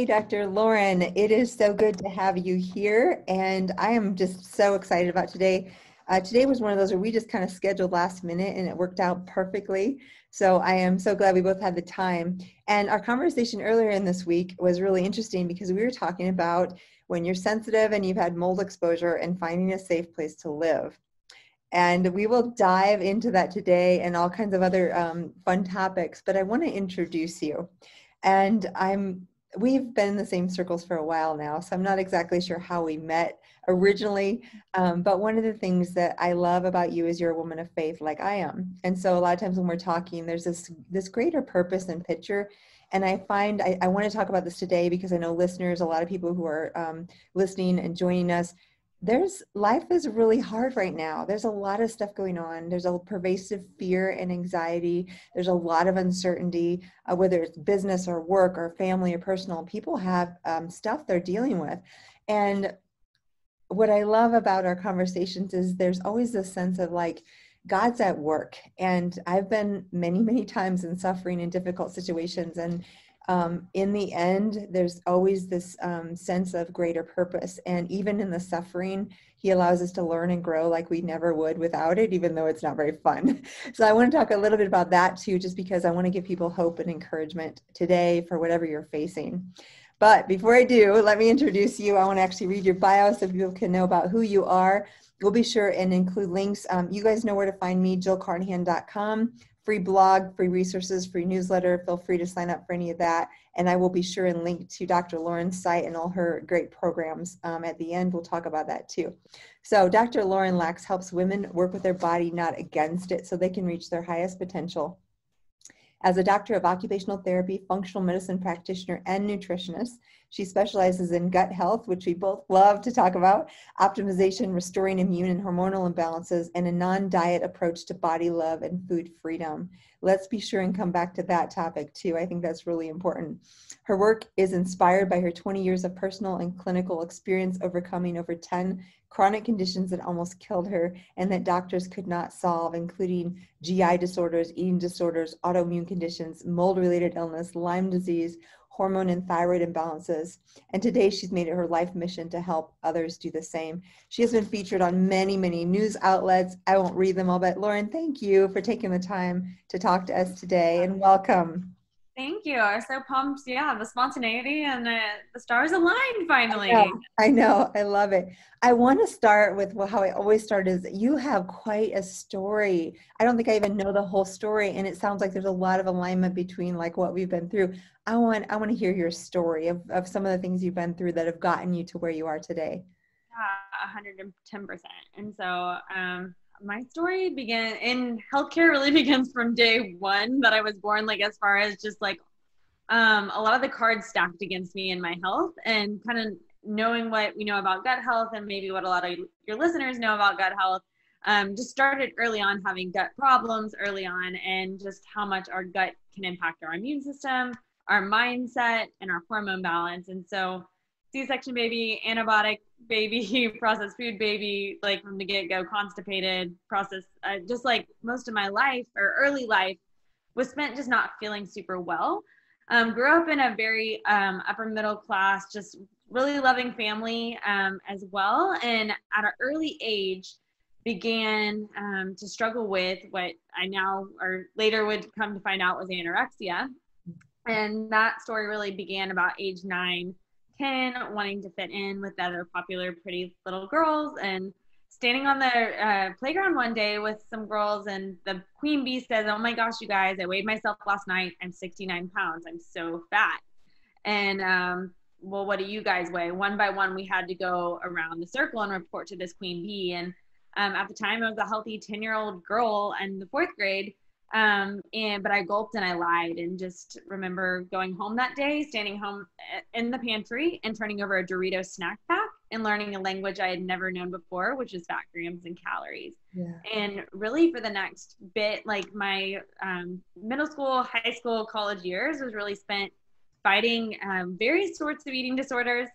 Hey, Dr. Lauren, it is so good to have you here. And I am just so excited about today. Uh, today was one of those where we just kind of scheduled last minute and it worked out perfectly. So I am so glad we both had the time. And our conversation earlier in this week was really interesting because we were talking about when you're sensitive and you've had mold exposure and finding a safe place to live. And we will dive into that today and all kinds of other um, fun topics. But I want to introduce you. And I'm we've been in the same circles for a while now, so I'm not exactly sure how we met originally. Um, but one of the things that I love about you is you're a woman of faith, like I am. And so a lot of times when we're talking, there's this this greater purpose and picture. And I find I, I want to talk about this today because I know listeners, a lot of people who are um, listening and joining us, there's life is really hard right now. There's a lot of stuff going on. There's a pervasive fear and anxiety. There's a lot of uncertainty, uh, whether it's business or work or family or personal. People have um, stuff they're dealing with. And what I love about our conversations is there's always this sense of like, God's at work. And I've been many, many times in suffering in difficult situations. And um, in the end, there's always this um, sense of greater purpose. And even in the suffering, he allows us to learn and grow like we never would without it, even though it's not very fun. So I want to talk a little bit about that too, just because I want to give people hope and encouragement today for whatever you're facing. But before I do, let me introduce you. I want to actually read your bio so people can know about who you are. We'll be sure and include links. Um, you guys know where to find me, jillcarnahan.com free blog, free resources, free newsletter. Feel free to sign up for any of that. And I will be sure and link to Dr. Lauren's site and all her great programs. Um, at the end, we'll talk about that too. So, Dr. Lauren Lax helps women work with their body, not against it, so they can reach their highest potential. As a doctor of occupational therapy, functional medicine practitioner, and nutritionist, she specializes in gut health, which we both love to talk about, optimization, restoring immune and hormonal imbalances, and a non diet approach to body love and food freedom. Let's be sure and come back to that topic too. I think that's really important. Her work is inspired by her 20 years of personal and clinical experience overcoming over 10 chronic conditions that almost killed her and that doctors could not solve, including GI disorders, eating disorders, autoimmune conditions, mold related illness, Lyme disease, hormone and thyroid imbalances. And today she's made it her life mission to help others do the same. She has been featured on many, many news outlets. I won't read them all, but Lauren, thank you for taking the time to talk to us today and welcome. Thank you. I'm so pumped. Yeah, the spontaneity and uh, the stars aligned finally. I know, I know. I love it. I want to start with well, how I always start is you have quite a story. I don't think I even know the whole story, and it sounds like there's a lot of alignment between like what we've been through. I want I want to hear your story of, of some of the things you've been through that have gotten you to where you are today. Yeah, 110%. And so um, my story began in healthcare really begins from day one that I was born, like as far as just like um, a lot of the cards stacked against me in my health and kind of knowing what we know about gut health and maybe what a lot of your listeners know about gut health. Um, just started early on having gut problems early on and just how much our gut can impact our immune system, our mindset, and our hormone balance. And so C-section baby, antibiotic baby, processed food baby, like from the get-go, constipated, processed, uh, just like most of my life or early life was spent just not feeling super well. Um, grew up in a very um, upper middle class, just really loving family um, as well. And at an early age, began um, to struggle with what I now or later would come to find out was anorexia. And that story really began about age nine 10, wanting to fit in with the other popular pretty little girls. And standing on the uh, playground one day with some girls and the queen bee says oh my gosh you guys i weighed myself last night. I'm 69 pounds. I'm so fat. And um, well what do you guys weigh? One by one we had to go around the circle and report to this queen bee. And um, at the time i was a healthy 10 year old girl in the fourth grade um, and but I gulped and I lied and just remember going home that day, standing home eh, in the pantry and turning over a Dorito snack pack and learning a language I had never known before, which is fat grams and calories. Yeah. And really for the next bit, like my um, middle school, high school, college years was really spent fighting um, various sorts of eating disorders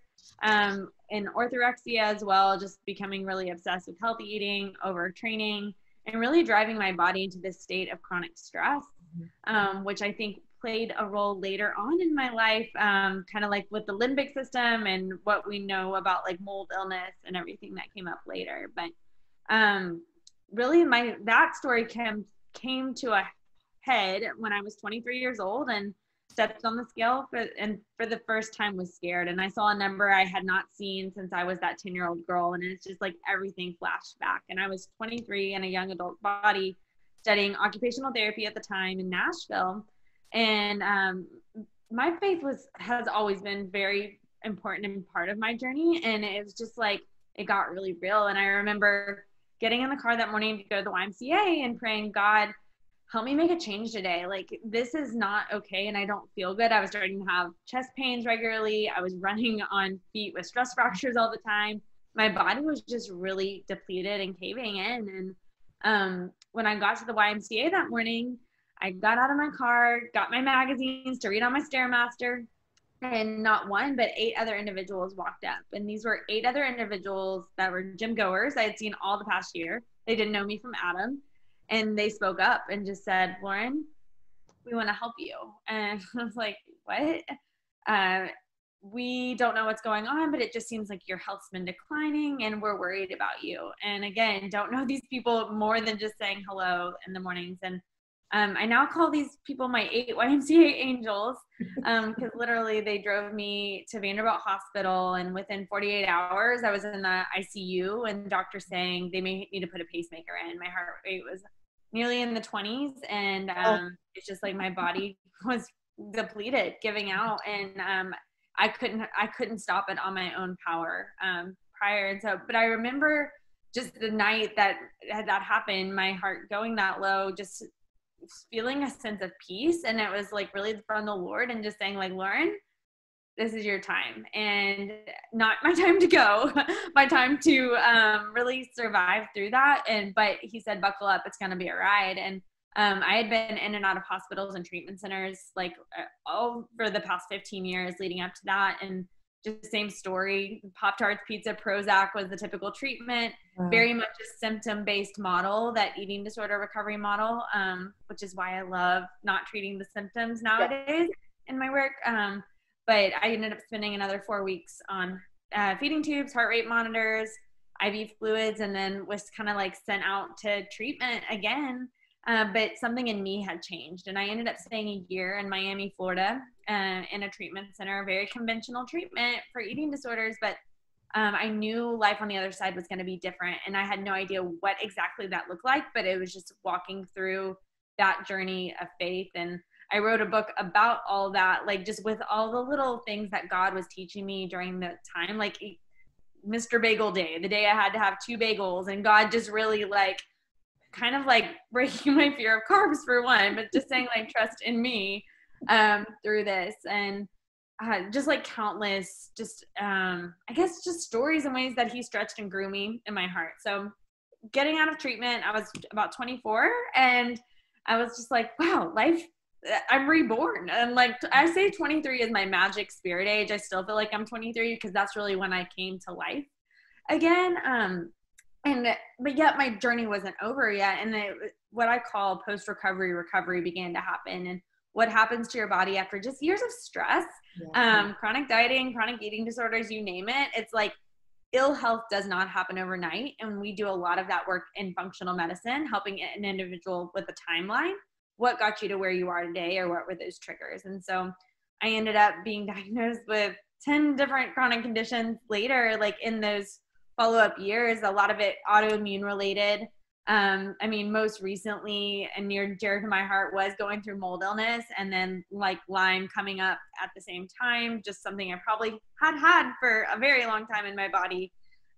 um, and orthorexia as well, just becoming really obsessed with healthy eating, overtraining and really driving my body into this state of chronic stress, um, which I think played a role later on in my life, um, kind of like with the limbic system and what we know about like mold illness and everything that came up later. But um, really, my that story came came to a head when I was 23 years old and stepped on the scale for, and for the first time was scared. And i saw a number i had not seen since i was that 10 year old girl and it's just like everything flashed back. And i was 23 in a young adult body studying occupational therapy at the time in nashville. And um, my faith was has always been very important and part of my journey. And it was just like it got really real. And i remember getting in the car that morning to go to the ymca and praying god help me make a change today. Like this is not okay and I don't feel good. I was starting to have chest pains regularly. I was running on feet with stress fractures all the time. My body was just really depleted and caving in. And um, when I got to the YMCA that morning, I got out of my car, got my magazines to read on my Stairmaster, and not one, but eight other individuals walked up. And these were eight other individuals that were gym goers I had seen all the past year. They didn't know me from Adam and they spoke up and just said, Lauren, we want to help you. And I was like, what? Uh, we don't know what's going on, but it just seems like your health's been declining and we're worried about you. And again, don't know these people more than just saying hello in the mornings. And um, I now call these people my eight YMCA angels because um, literally they drove me to Vanderbilt Hospital, and within 48 hours, I was in the ICU, and doctor saying they may need to put a pacemaker in. My heart rate was nearly in the 20s, and oh. um, oh. it's just like my body was depleted, giving out, and um, I couldn't I couldn't stop it on my own power um, prior. And so, but I remember just the night that had that happened, my heart going that low, just feeling a sense of peace and it was like really from the lord and just saying like lauren this is your time and not my time to go my time to um, really survive through that and but he said buckle up it's going to be a ride and um, i had been in and out of hospitals and treatment centers like uh, over the past 15 years leading up to that and just the same story. Pop Tarts, pizza, Prozac was the typical treatment. Wow. Very much a symptom based model, that eating disorder recovery model, um, which is why I love not treating the symptoms nowadays yeah. in my work. But I ended up spending another four weeks on uh, feeding tubes, heart rate monitors, IV fluids, and then was kind of like sent out to treatment again. Uh, but something in me had changed, and I ended up staying a year in Miami, Florida, uh, in a treatment center, very conventional treatment for eating disorders. But um, I knew life on the other side was going to be different, and I had no idea what exactly that looked like. But it was just walking through that journey of faith, and I wrote a book about all that, like just with all the little things that God was teaching me during the time, like Mr. Bagel Day, the day I had to have two bagels, and God just really like kind of like breaking my fear of carbs for one, but just saying like trust in me um, through this and uh, just like countless, just um, I guess just stories and ways that he stretched and grew me in my heart. So getting out of treatment, I was about 24 and I was just like, wow, life I'm reborn. And like I say 23 is my magic spirit age. I still feel like I'm 23 because that's really when I came to life again. Um and but yet my journey wasn't over yet and the, what i call post recovery recovery began to happen and what happens to your body after just years of stress yeah. um, chronic dieting chronic eating disorders you name it it's like ill health does not happen overnight and we do a lot of that work in functional medicine helping an individual with a timeline what got you to where you are today or what were those triggers and so i ended up being diagnosed with 10 different chronic conditions later like in those follow up years, a lot of it autoimmune related. Um, I mean, most recently and near dear to my heart was going through mold illness and then like Lyme coming up at the same time, just something I probably had had for a very long time in my body.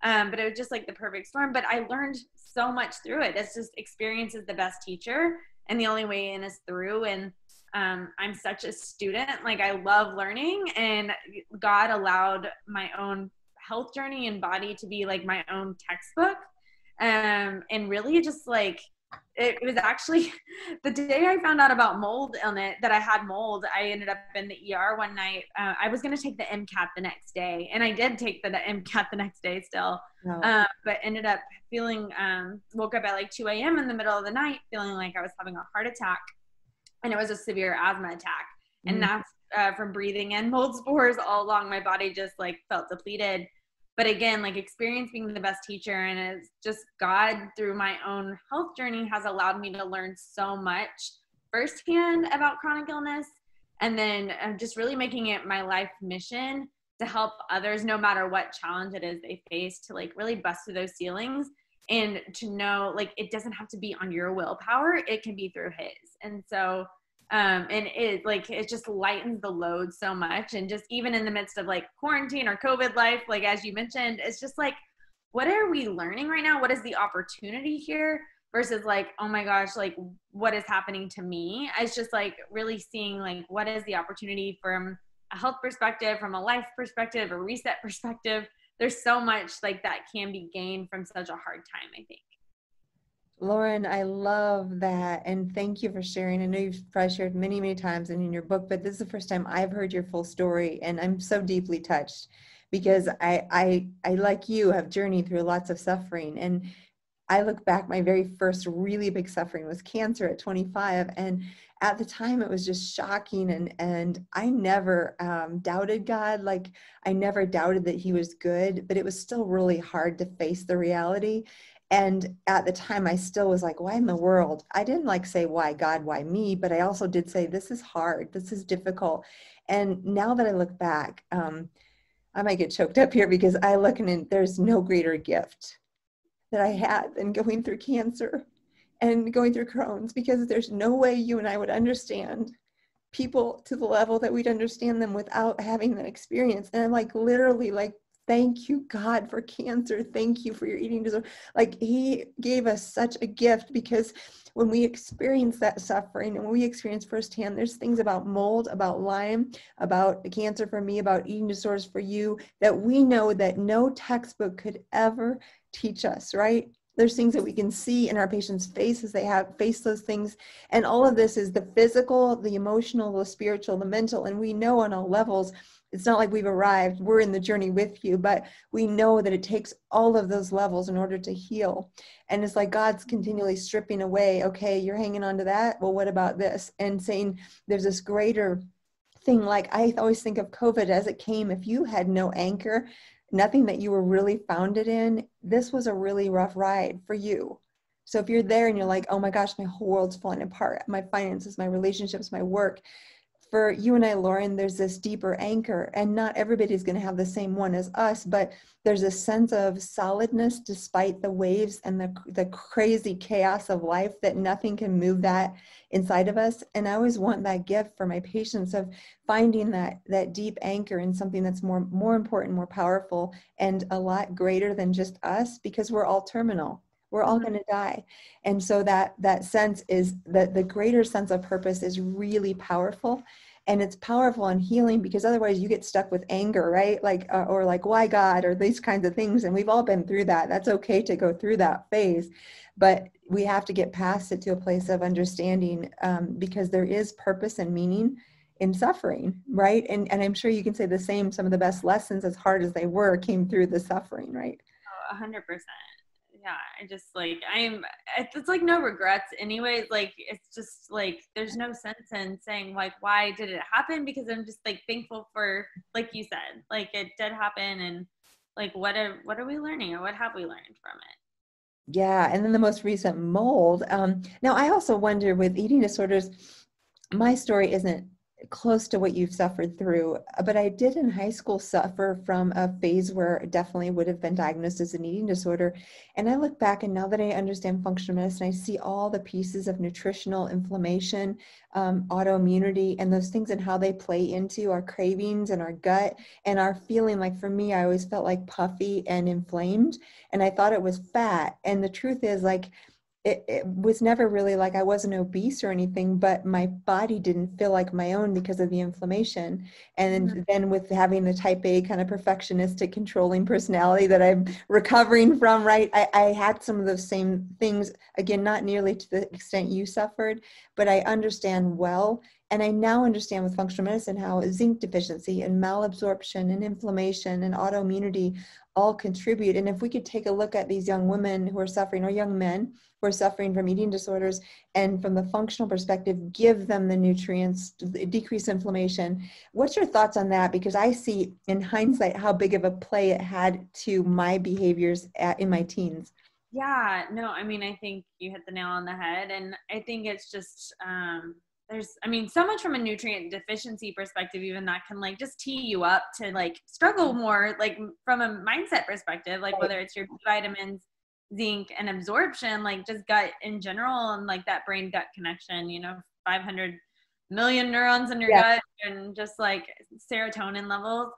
Um, but it was just like the perfect storm. But I learned so much through it. It's just experience is the best teacher, and the only way in is through. And um, I'm such a student. Like I love learning, and God allowed my own health journey and body to be like my own textbook um, and really just like it, was actually the day I found out about mold on it that I had mold. I ended up in the ER one night. Uh, I was going to take the MCAT the next day, and I did take the, the MCAT the next day still, oh. uh, but ended up feeling um, woke up at like 2 a.m. in the middle of the night, feeling like I was having a heart attack, and it was a severe asthma attack. and that's uh, from breathing in mold spores all along my body just like felt depleted but again like experience being the best teacher and it's just god through my own health journey has allowed me to learn so much firsthand about chronic illness. And then uh, just really making it my life mission to help others no matter what challenge it is they face to like really bust through those ceilings and to know like it doesn't have to be on your willpower. It can be through his. And so um and it like it just lightens the load so much. And just even in the midst of like quarantine or covid life like as you mentioned it's just like what are we learning right now? What is the opportunity here versus like oh my gosh like what is happening to me? It's just like really seeing like what is the opportunity from a health perspective from a life perspective a reset perspective. There's so much like that can be gained from such a hard time i think Lauren, I love that. And thank you for sharing. I know you've probably shared many, many times and in your book, but this is the first time I've heard your full story. And I'm so deeply touched because I, I, I like you, have journeyed through lots of suffering. And I look back, my very first really big suffering was cancer at 25. And at the time it was just shocking and and i never um, doubted god like i never doubted that he was good but it was still really hard to face the reality and at the time i still was like why in the world i didn't like say why god why me but i also did say this is hard this is difficult and now that i look back um, i might get choked up here because i look and there's no greater gift that i had than going through cancer and going through Crohn's because there's no way you and I would understand people to the level that we'd understand them without having that experience. And I'm like, literally, like, thank you, God, for cancer. Thank you for your eating disorder. Like, He gave us such a gift because when we experience that suffering and when we experience firsthand, there's things about mold, about Lyme, about cancer for me, about eating disorders for you that we know that no textbook could ever teach us, right? there's things that we can see in our patients' face as they have faced those things. And all of this is the physical, the emotional, the spiritual, the mental. And we know on all levels, it's not like we've arrived, we're in the journey with you, but we know that it takes all of those levels in order to heal. And it's like God's continually stripping away, okay, you're hanging on to that. Well, what about this? And saying there's this greater thing like I always think of COVID as it came. If you had no anchor, nothing that you were really founded in, this was a really rough ride for you. So if you're there and you're like, oh my gosh, my whole world's falling apart, my finances, my relationships, my work, for you and I, Lauren, there's this deeper anchor, and not everybody's going to have the same one as us, but there's a sense of solidness despite the waves and the, the crazy chaos of life that nothing can move that inside of us. And I always want that gift for my patients of finding that that deep anchor in something that's more more important, more powerful, and a lot greater than just us, because we're all terminal we're all mm-hmm. going to die. And so that that sense is that the greater sense of purpose is really powerful and it's powerful and healing because otherwise you get stuck with anger right? Like uh, or like why god? or these kinds of things and we've all been through that. That's okay to go through that phase but we have to get past it to a place of understanding um, because there is purpose and meaning in suffering right? And and i'm sure you can say the same some of the best lessons as hard as they were came through the suffering right? Oh, 100% yeah i just like i'm it's like no regrets anyways like it's just like there's no sense in saying like why did it happen? because i'm just like thankful for like you said like it did happen and like what are what are we learning or what have we learned from it? Yeah and then the most recent mold um now i also wonder with eating disorders my story isn't close to what you've suffered through, but I did in high school suffer from a phase where it definitely would have been diagnosed as an eating disorder. And I look back and now that I understand functional medicine, I see all the pieces of nutritional inflammation, um, autoimmunity, and those things and how they play into our cravings and our gut and our feeling. Like for me, I always felt like puffy and inflamed, and I thought it was fat. And the truth is, like, it, it, was never really like I wasn't obese or anything, but my body didn't feel like my own because of the inflammation. And mm-hmm. then with having the type A kind of perfectionistic controlling personality that I'm recovering from, right? I, I had some of those same things, again, not nearly to the extent you suffered, but I understand well And I now understand with functional medicine how zinc deficiency and malabsorption and inflammation and autoimmunity all contribute. And if we could take a look at these young women who are suffering, or young men who are suffering from eating disorders, and from the functional perspective, give them the nutrients, decrease inflammation. What's your thoughts on that? Because I see in hindsight how big of a play it had to my behaviors at, in my teens. Yeah, no, I mean, I think you hit the nail on the head. And I think it's just, um, there's i mean so much from a nutrient deficiency perspective even that can like just tee you up to like struggle more like from a mindset perspective like whether it's your vitamins zinc and absorption like just gut in general and like that brain gut connection you know 500 million neurons in your gut and just like serotonin levels.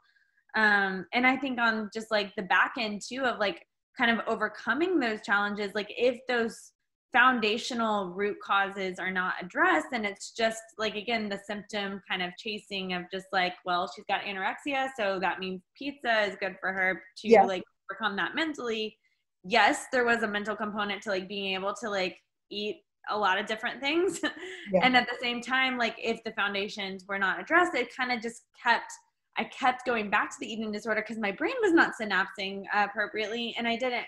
Um and i think on just like the back end too of like kind of overcoming those challenges like if those foundational root causes are not addressed and it's just like again the symptom kind of chasing of just like well she's got anorexia so that means pizza is good for her to yeah. like overcome that mentally yes there was a mental component to like being able to like eat a lot of different things yeah. and at the same time like if the foundations were not addressed it kind of just kept i kept going back to the eating disorder because my brain was not synapsing appropriately and i didn't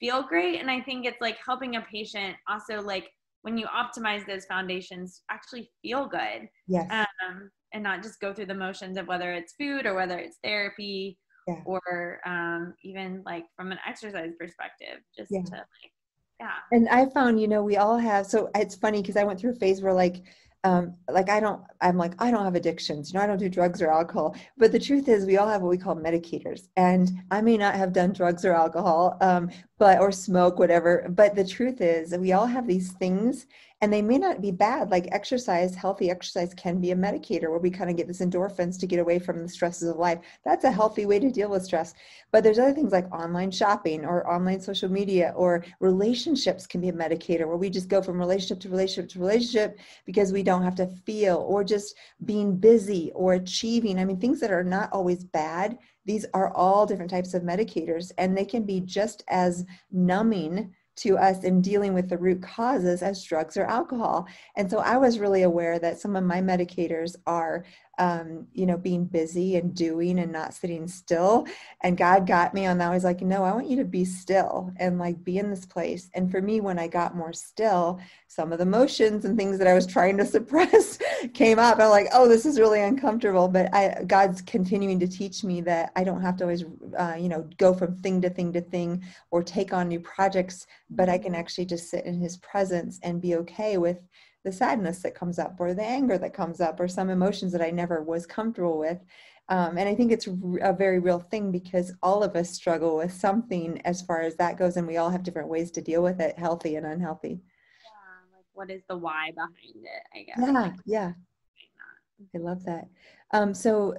feel great and i think it's like helping a patient also like when you optimize those foundations actually feel good yes um, and not just go through the motions of whether it's food or whether it's therapy yeah. or um, even like from an exercise perspective just yeah. to like yeah and i found you know we all have so it's funny because i went through a phase where like um, like I don't, I'm like, I don't have addictions, you know, I don't do drugs or alcohol. But the truth is, we all have what we call medicators. And I may not have done drugs or alcohol, um, but, or smoke, whatever. But the truth is, we all have these things and they may not be bad like exercise healthy exercise can be a medicator where we kind of get this endorphins to get away from the stresses of life. That's a healthy way to deal with stress. But there's other things like online shopping or online social media or relationships can be a medicator where we just go from relationship to relationship to relationship because we don't have to feel or just being busy or achieving. I mean things that are not always bad these are all different types of medicators and they can be just as numbing to us in dealing with the root causes as drugs or alcohol. And so I was really aware that some of my medicators are um, you know, being busy and doing and not sitting still. And God got me on that. I was like, no, I want you to be still and like be in this place. And for me, when I got more still, some of the motions and things that I was trying to suppress came up. I'm like, oh, this is really uncomfortable. But I, God's continuing to teach me that I don't have to always, uh, you know, go from thing to thing to thing or take on new projects, but I can actually just sit in His presence and be okay with the sadness that comes up or the anger that comes up or some emotions that I never was comfortable with. Um, and I think it's a very real thing because all of us struggle with something as far as that goes, and we all have different ways to deal with it, healthy and unhealthy. What is the why behind it? I guess. Yeah, yeah. I love that. Um, so,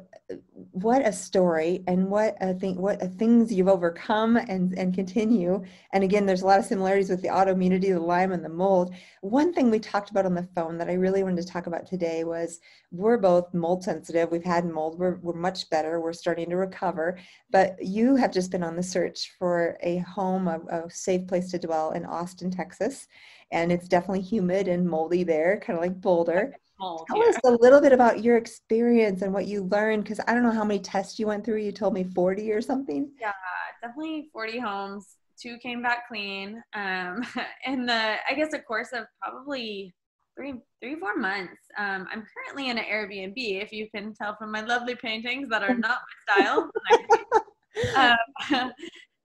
what a story, and what a thing, what a things you've overcome and and continue. And again, there's a lot of similarities with the autoimmunity, the Lyme, and the mold. One thing we talked about on the phone that I really wanted to talk about today was we're both mold sensitive. We've had mold. We're we're much better. We're starting to recover. But you have just been on the search for a home, a, a safe place to dwell in Austin, Texas, and it's definitely humid and moldy there, kind of like Boulder. Tell here. us a little bit about your experience and what you learned because I don't know how many tests you went through. You told me 40 or something. Yeah, definitely 40 homes. Two came back clean. Um, in the, I guess, a course of probably three, three, four months. Um, I'm currently in an Airbnb, if you can tell from my lovely paintings that are not my style. um,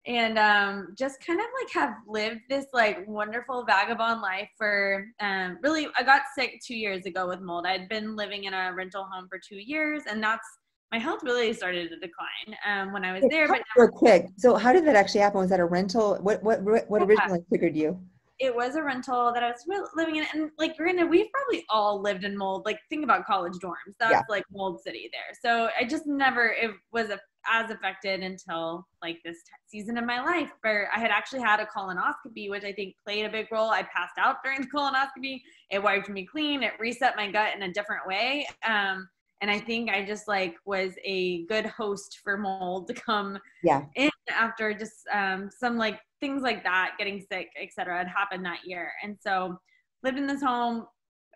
and um, just kind of like have lived this like wonderful vagabond life for um, really i got sick two years ago with mold i'd been living in a rental home for two years and that's my health really started to decline um, when i was there but real quick so how did that actually happen was that a rental what what what originally triggered you it was a rental that I was living in. And like, granted, we've probably all lived in mold. Like, think about college dorms. That's yeah. like mold city there. So I just never, it was a, as affected until like this t- season of my life where I had actually had a colonoscopy, which I think played a big role. I passed out during the colonoscopy. It wiped me clean. It reset my gut in a different way. Um, and I think I just like was a good host for mold to come yeah. in after just um, some like things like that, getting sick, etc., had happened that year. And so lived in this home,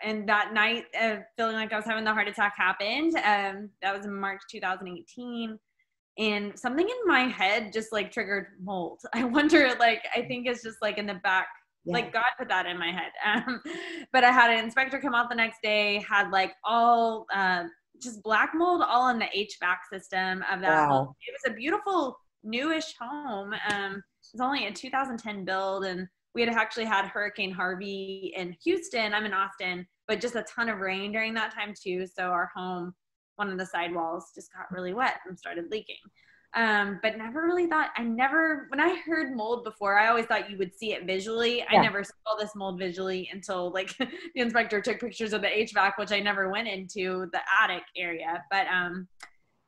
and that night, uh, feeling like I was having the heart attack happened. Um, that was in March 2018 and something in my head just like triggered mold. I wonder, like, I think it's just like in the back, yeah. like God put that in my head. Um, but I had an inspector come out the next day, had like all uh, just black mold all in the HVAC system of that. Wow. It was a beautiful newish home. Um, it was only a 2010 build, and we had actually had Hurricane Harvey in Houston. I'm in Austin, but just a ton of rain during that time too. So our home one of the side walls just got really wet and started leaking. Um, but never really thought I never when I heard mold before, I always thought you would see it visually. Yeah. I never saw this mold visually until like the inspector took pictures of the HVAC, which I never went into the attic area. But um,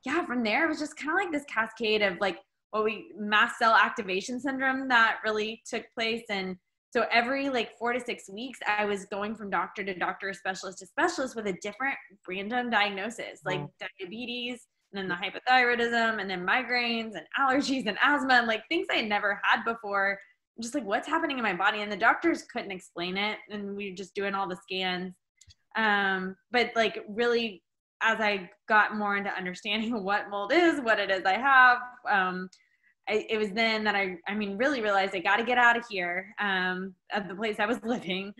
yeah, from there it was just kind of like this cascade of like what we mast cell activation syndrome that really took place and so every like four to six weeks, I was going from doctor to doctor, specialist to specialist with a different random diagnosis, like diabetes, and then the hypothyroidism, and then migraines and allergies and asthma, and like things I had never had before. Just like what's happening in my body, and the doctors couldn't explain it, and we were just doing all the scans. Um, but like really, as I got more into understanding what mold is, what it is I have, um, I, it was then that I, I mean, really realized I got to get out of here, um, of the place I was living,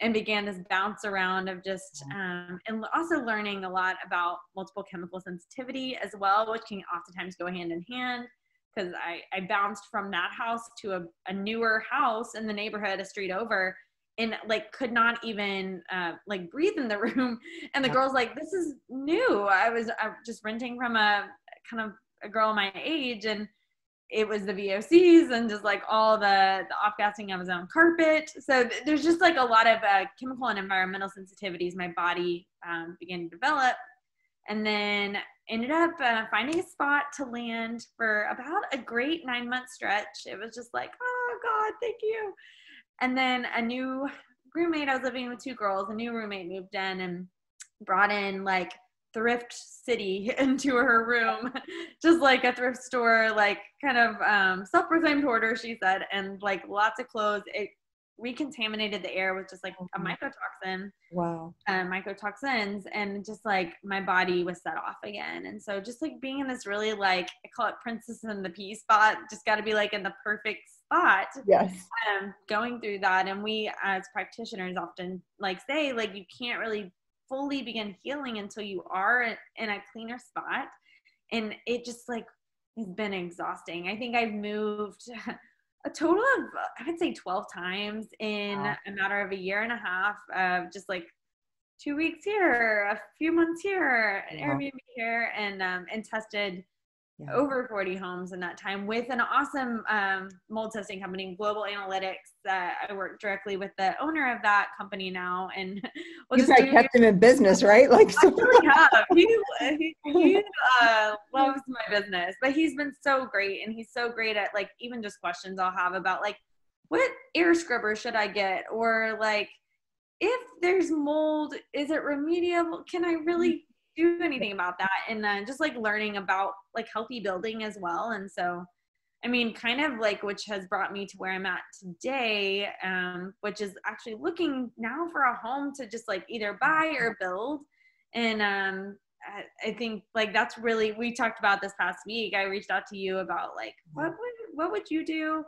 and began this bounce around of just, um, and also learning a lot about multiple chemical sensitivity as well, which can oftentimes go hand in hand. Because I, I bounced from that house to a, a newer house in the neighborhood, a street over, and like could not even uh, like breathe in the room. And the girl's like, "This is new." I was uh, just renting from a kind of a girl my age, and it was the VOCs and just like all the, the off-gassing of his own carpet. So th- there's just like a lot of uh, chemical and environmental sensitivities my body um, began to develop. And then ended up uh, finding a spot to land for about a great nine month stretch. It was just like, oh God, thank you. And then a new roommate, I was living with two girls, a new roommate moved in and brought in like thrift city into her room just like a thrift store like kind of um, self-proclaimed hoarder she said and like lots of clothes. It recontaminated the air with just like a mm-hmm. mycotoxin wow. um, mycotoxins and just like my body was set off again. And so just like being in this really like i call it princess in the pea spot just got to be like in the perfect spot yes. um, going through that. And we as practitioners often like say like you can't really fully begin healing until you are in a cleaner spot. And it just like has been exhausting. I think I've moved a total of, I would say 12 times in wow. a matter of a year and a half of just like two weeks here, a few months here, an wow. Airbnb here, and um, and tested yeah. over 40 homes in that time with an awesome um, mold testing company, Global Analytics. That I work directly with the owner of that company now, and we'll you probably kept him in business, right? Like, so. have. He, he, he uh, loves my business, but he's been so great, and he's so great at like even just questions I'll have about like what air scrubber should I get, or like if there's mold, is it remediable? Can I really do anything about that and then just like learning about like healthy building as well and so i mean kind of like which has brought me to where i'm at today um, which is actually looking now for a home to just like either buy or build and um, I, I think like that's really we talked about this past week i reached out to you about like what would what would you do?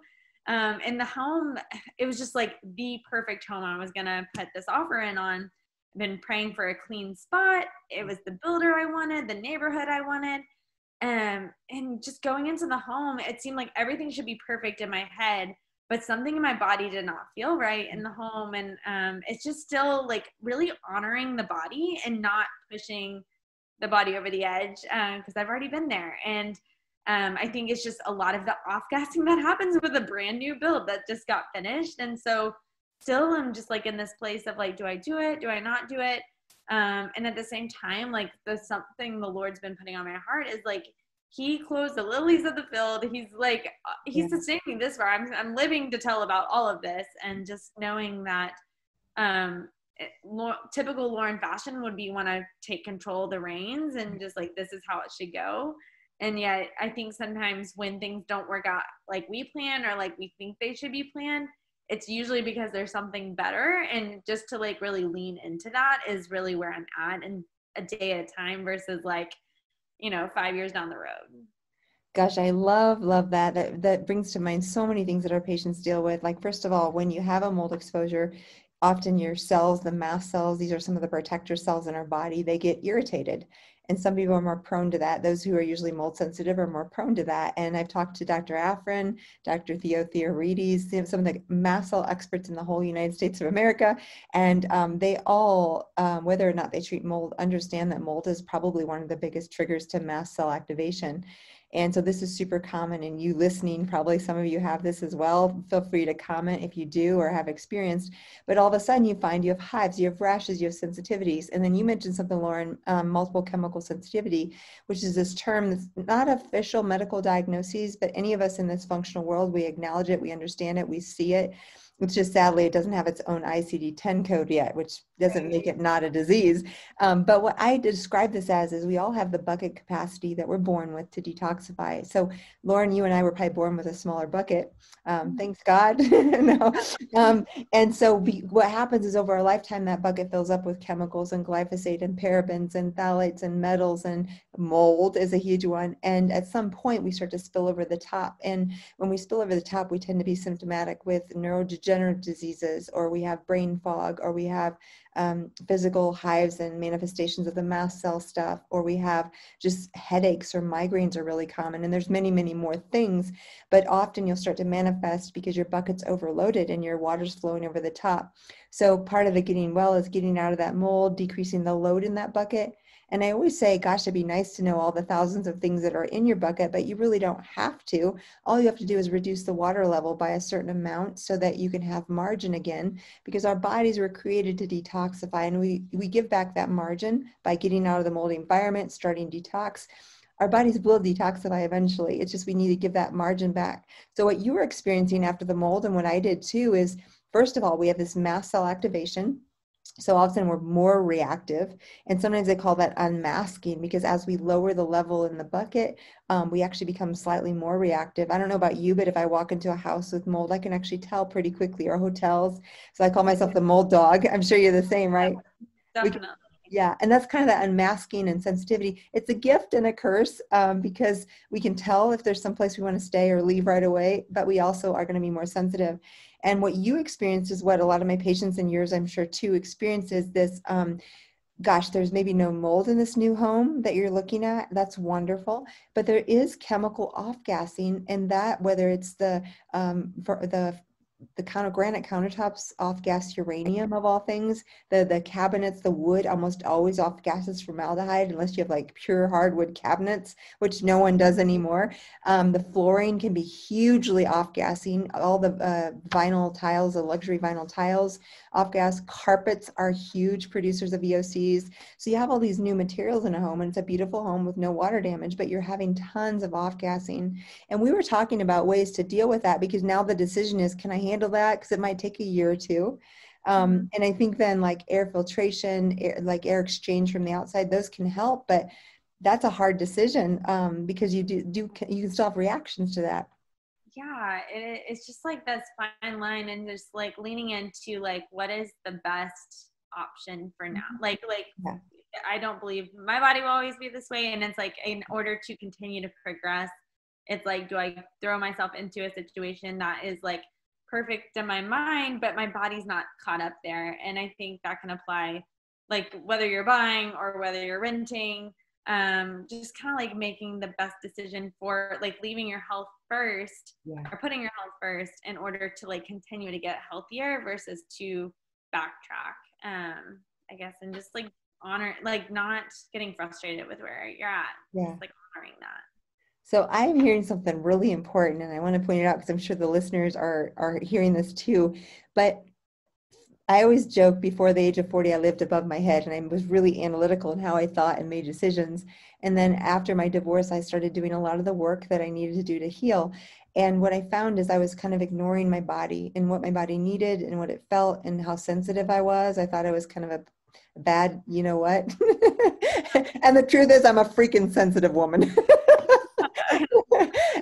Um, in the home it was just like the perfect home i was gonna put this offer in on been praying for a clean spot. It was the builder I wanted, the neighborhood I wanted. Um, and just going into the home, it seemed like everything should be perfect in my head, but something in my body did not feel right in the home. And um, it's just still like really honoring the body and not pushing the body over the edge because um, I've already been there. And um, I think it's just a lot of the off gassing that happens with a brand new build that just got finished. And so still am just like in this place of like, do I do it? Do I not do it? Um, and at the same time, like the something the Lord's been putting on my heart is like he clothes the lilies of the field. He's like uh, he's yeah. sustaining this far. I'm I'm living to tell about all of this, and just knowing that um, it, typical Lauren fashion would be want to take control of the reins and just like this is how it should go. And yet, I think sometimes when things don't work out like we plan or like we think they should be planned, it's usually because there's something better and just to like really lean into that is really where i'm at and a day at a time versus like you know five years down the road Gosh, I love, love that. That that brings to mind so many things that our patients deal with. Like, first of all, when you have a mold exposure, often your cells, the mast cells, these are some of the protector cells in our body, they get irritated. And some people are more prone to that. Those who are usually mold sensitive are more prone to that. And I've talked to Dr. Afrin, Dr. Theo Theoharides, some of the mast cell experts in the whole United States of America. And um, they all, um, whether or not they treat mold, understand that mold is probably one of the biggest triggers to mast cell activation. And so this is super common and you listening, probably some of you have this as well. Feel free to comment if you do or have experienced. But all of a sudden you find you have hives, you have rashes, you have sensitivities. And then you mentioned something, Lauren, um, multiple chemical sensitivity, which is this term that's not official medical diagnoses, but any of us in this functional world, we acknowledge it, we understand it, we see it. It's just sadly it doesn't have its own ICD-10 code yet, which doesn't make it not a disease. Um, but what I describe this as is we all have the bucket capacity that we're born with to detoxify. So Lauren, you and I were probably born with a smaller bucket. Um, mm-hmm. thanks God. no. um, and so we, what happens is over a lifetime that bucket fills up with chemicals and glyphosate and parabens and phthalates and metals and mold is a huge one. And at some point we start to spill over the top. And when we spill over the top, we tend to be symptomatic with neurodegenerative degenerative diseases, or we have brain fog, or we have um, physical hives and manifestations of the mast cell stuff, or we have just headaches or migraines are really common. And there's many, many more things, but often you'll start to manifest because your bucket's overloaded and your water's flowing over the top. So part of the getting well is getting out of that mold, decreasing the load in that bucket, and I always say, gosh, it'd be nice to know all the thousands of things that are in your bucket, but you really don't have to. All you have to do is reduce the water level by a certain amount so that you can have margin again, because our bodies were created to detoxify, and we, we give back that margin by getting out of the moldy environment, starting detox our bodies will detoxify eventually. It's just we need to give that margin back. So, what you were experiencing after the mold, and what I did too, is first of all, we have this mast cell activation so often we're more reactive and sometimes they call that unmasking because as we lower the level in the bucket um, we actually become slightly more reactive. I don't know about you but if i walk into a house with mold i can actually tell pretty quickly or hotels so i call myself the mold dog. I'm sure you're the same right? Definitely. yeah and that's kind of that unmasking and sensitivity. It's a gift and a curse um, because we can tell if there's some place we want to stay or leave right away but we also are going to be more sensitive and what you experience is what a lot of my patients and yours, I'm sure, too, experience is this. Um, gosh, there's maybe no mold in this new home that you're looking at. That's wonderful. But there is chemical off gassing, and that whether it's the um, the the counter granite countertops off gas uranium of all things. The the cabinets, the wood almost always off gases formaldehyde unless you have like pure hardwood cabinets, which no one does anymore. Um, the flooring can be hugely off gassing. All the uh, vinyl tiles, the luxury vinyl tiles, off gas. Carpets are huge producers of VOCs. So you have all these new materials in a home, and it's a beautiful home with no water damage, but you're having tons of off gassing. And we were talking about ways to deal with that because now the decision is, can I handle that because it might take a year or two. Um, mm-hmm. and I think then like air filtration, air, like air exchange from the outside, those can help, but that's a hard decision um, because you do, do you can still have reactions to that. Yeah, it, it's just like this fine line and just like leaning into like what is the best option for now. Mm-hmm. Like like yeah. I don't believe my body will always be this way, and it's like in order to continue to progress, it's like do I throw myself into a situation that is like perfect in my mind, but my body's not caught up there. And I think that can apply like whether you're buying or whether you're renting, um, just kind of like making the best decision for like leaving your health first yeah. or putting your health first in order to like continue to get healthier versus to backtrack. Um, I guess, and just like honor, like not getting frustrated with where you're at. Yeah. Just, like honoring that. So I am hearing something really important, and I want to point it out because I'm sure the listeners are are hearing this too. But I always joke before the age of 40, I lived above my head and I was really analytical in how I thought and made decisions. And then after my divorce, I started doing a lot of the work that I needed to do to heal. And what I found is I was kind of ignoring my body and what my body needed and what it felt and how sensitive I was. I thought I was kind of a bad, you know what? and the truth is, I'm a freaking sensitive woman.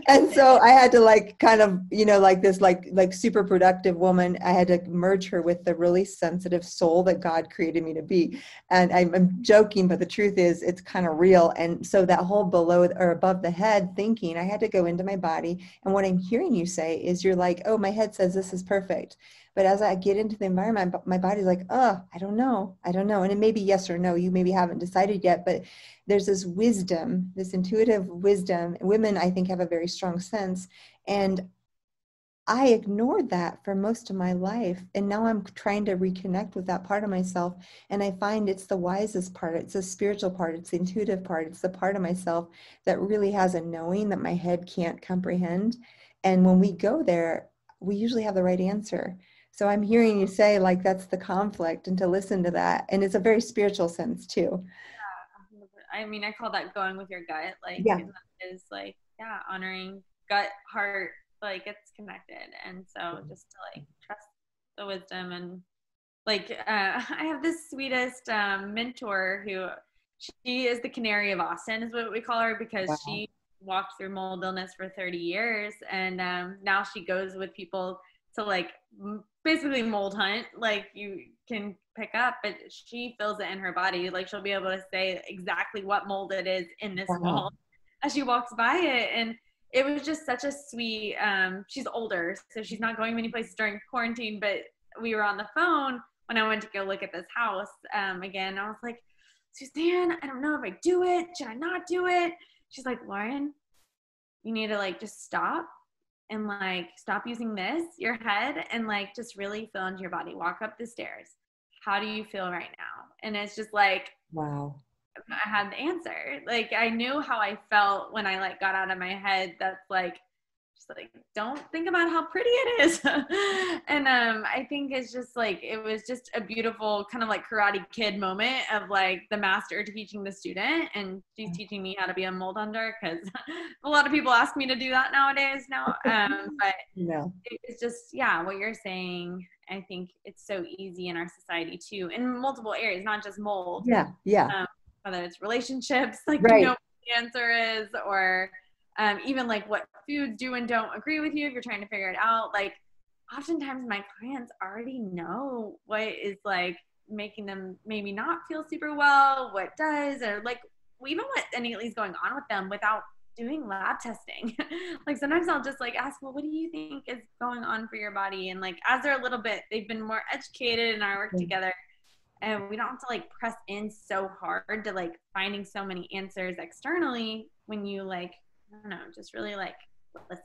and so I had to like kind of, you know, like this like like super productive woman. I had to merge her with the really sensitive soul that God created me to be. And I'm, I'm joking, but the truth is it's kind of real. And so that whole below or above the head thinking, I had to go into my body. And what I'm hearing you say is you're like, oh, my head says this is perfect. But as I get into the environment, my body's like, oh, I don't know. I don't know. And it may be yes or no. You maybe haven't decided yet, but there's this wisdom, this intuitive wisdom. Women, I think, have a very strong sense. And I ignored that for most of my life. And now I'm trying to reconnect with that part of myself. And I find it's the wisest part. It's the spiritual part. It's the intuitive part. It's the part of myself that really has a knowing that my head can't comprehend. And when we go there, we usually have the right answer. So I'm hearing you say like that's the conflict and to listen to that. And it's a very spiritual sense too. Yeah. I mean, I call that going with your gut. Like, yeah. is like, yeah, honoring gut, heart, like it's connected. And so just to like trust the wisdom and like, uh, I have this sweetest um, mentor who she is the canary of Austin is what we call her because wow. she walked through mold illness for 30 years. And um, now she goes with people to like basically mold hunt like you can pick up but she feels it in her body. Like she'll be able to say exactly what mold it is in this wow. wall as she walks by it. And it was just such a sweet um she's older so she's not going many places during quarantine but we were on the phone when i went to go look at this house um again. I was like suzanne i don't know if i do it. Should i not do it? She's like lauryn you need to like just stop and like stop using this, your head, and like just really feel into your body. Walk up the stairs. How do you feel right now? And it's just like, wow. I had the answer. Like I knew how I felt when I like got out of my head. That's like just like don't think about how pretty it is and um i think it's just like it was just a beautiful kind of like karate kid moment of like the master teaching the student and she's mm. teaching me how to be a mold under because a lot of people ask me to do that nowadays now um but no. it's just yeah what you're saying i think it's so easy in our society too in multiple areas not just mold yeah yeah um, whether it's relationships like right. you know the answer is or um, even like what foods do and don't agree with you if you're trying to figure it out like oftentimes my clients already know what is like making them maybe not feel super well what does or like we even what is going on with them without doing lab testing. Like sometimes i'll just like ask well what do you think is going on for your body? And like as they're a little bit they've been more educated in our work together and we don't have to like press in so hard to like finding so many answers externally when you like don't know, just really like listen.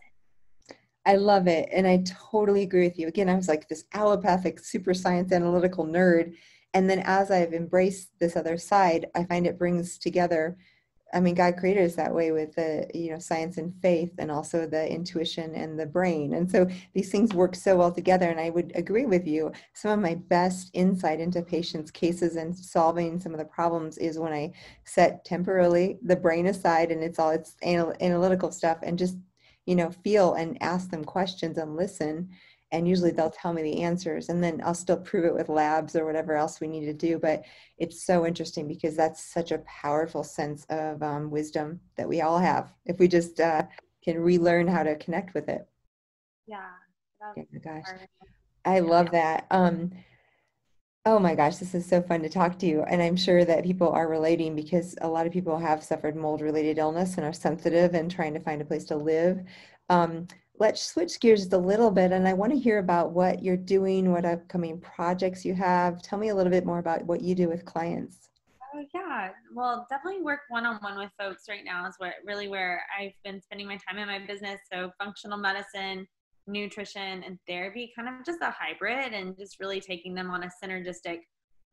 I love it. And I totally agree with you. Again, I was like this allopathic, super science analytical nerd. And then as I've embraced this other side, I find it brings together I mean, God created us that way with the, you know, science and faith and also the intuition and the brain. And so these things work so well together. And I would agree with you. Some of my best insight into patients' cases and solving some of the problems is when I set temporarily the brain aside and it's all it's anal- analytical stuff and just, you know, feel and ask them questions and listen and usually they'll tell me the answers and then i'll still prove it with labs or whatever else we need to do but it's so interesting because that's such a powerful sense of um, wisdom that we all have if we just uh, can relearn how to connect with it. Yeah oh my gosh. i love that um, oh my gosh this is so fun to talk to you and i'm sure that people are relating because a lot of people have suffered mold related illness and are sensitive and trying to find a place to live um, let's switch gears just a little bit and I want to hear about what you're doing, what upcoming projects you have. Tell me a little bit more about what you do with clients. Oh yeah, well, definitely work one-on-one with folks right now is what really where I've been spending my time in my business. So functional medicine, nutrition, and therapy, kind of just a hybrid, and just really taking them on a synergistic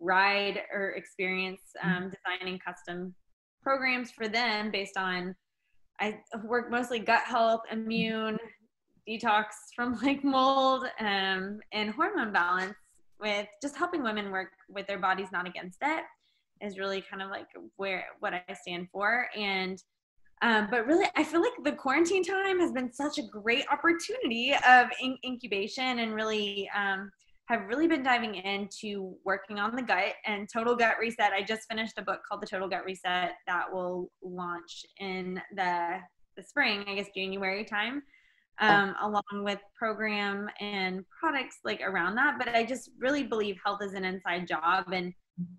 ride or experience, mm-hmm. um, designing custom programs for them based on I work mostly gut health, immune, detox from like mold um, and hormone balance with just helping women work with their bodies not against it is really kind of like where what I stand for. And um, but really I feel like the quarantine time has been such a great opportunity of in- incubation and really um, have really been diving into working on the gut and total gut reset. I just finished a book called the total gut reset that will launch in the the spring, I guess January time, um, oh. along with program and products like around that. But I just really believe health is an inside job and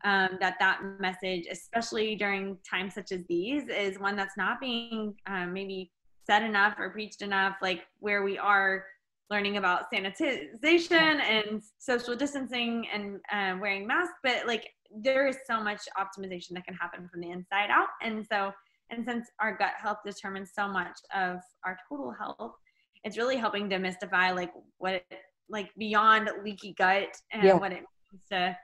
um, that that message, especially during times such as these, is one that's not being um, maybe said enough or preached enough, like where we are learning about sanitization and social distancing and uh, wearing masks, but like there is so much optimization that can happen from the inside out. And so, and since our gut health determines so much of our total health, it's really helping demystify like what it, like beyond leaky gut and yeah. what it means to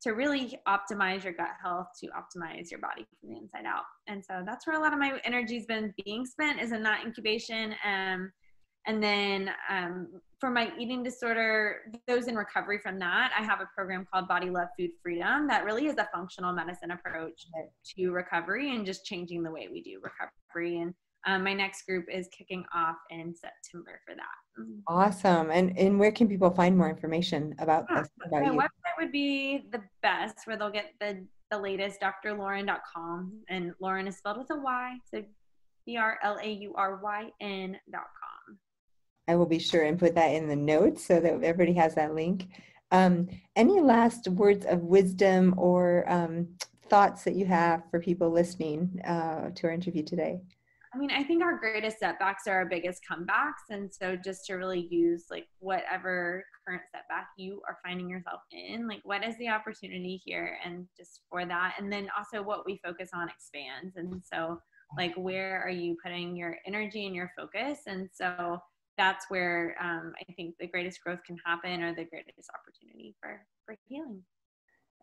to really optimize your gut health to optimize your body from the inside out and so that's where a lot of my energy's been being spent is in that incubation um, and then um, for my eating disorder, those in recovery from that, I have a program called Body Love Food Freedom that really is a functional medicine approach to recovery and just changing the way we do recovery. And um, my next group is kicking off in September for that. Awesome. And and where can people find more information about yeah, this? About my you? website would be the best where they'll get the the latest drlauryn.com and Lauryn is spelled with a Y. So D R L A U R Y N.com. I will be sure and put that in the notes so that everybody has that link. Um, any last words of wisdom or um, thoughts that you have for people listening uh, to our interview today? I mean, I think our greatest setbacks are our biggest comebacks. And so just to really use like whatever current setback you are finding yourself in, like what is the opportunity here? And just for that. And then also what we focus on expands. And so like where are you putting your energy and your focus? And so that's where um, I think the greatest growth can happen or the greatest opportunity for, for healing.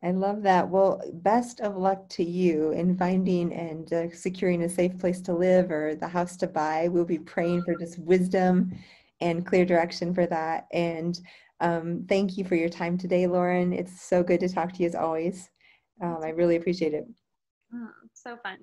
I love that. Well, best of luck to you in finding and uh, securing a safe place to live or the house to buy. We'll be praying for just wisdom and clear direction for that. And um, thank you for your time today, Lauryn. It's so good to talk to you as always. Um, I really appreciate it. Mm, so fun.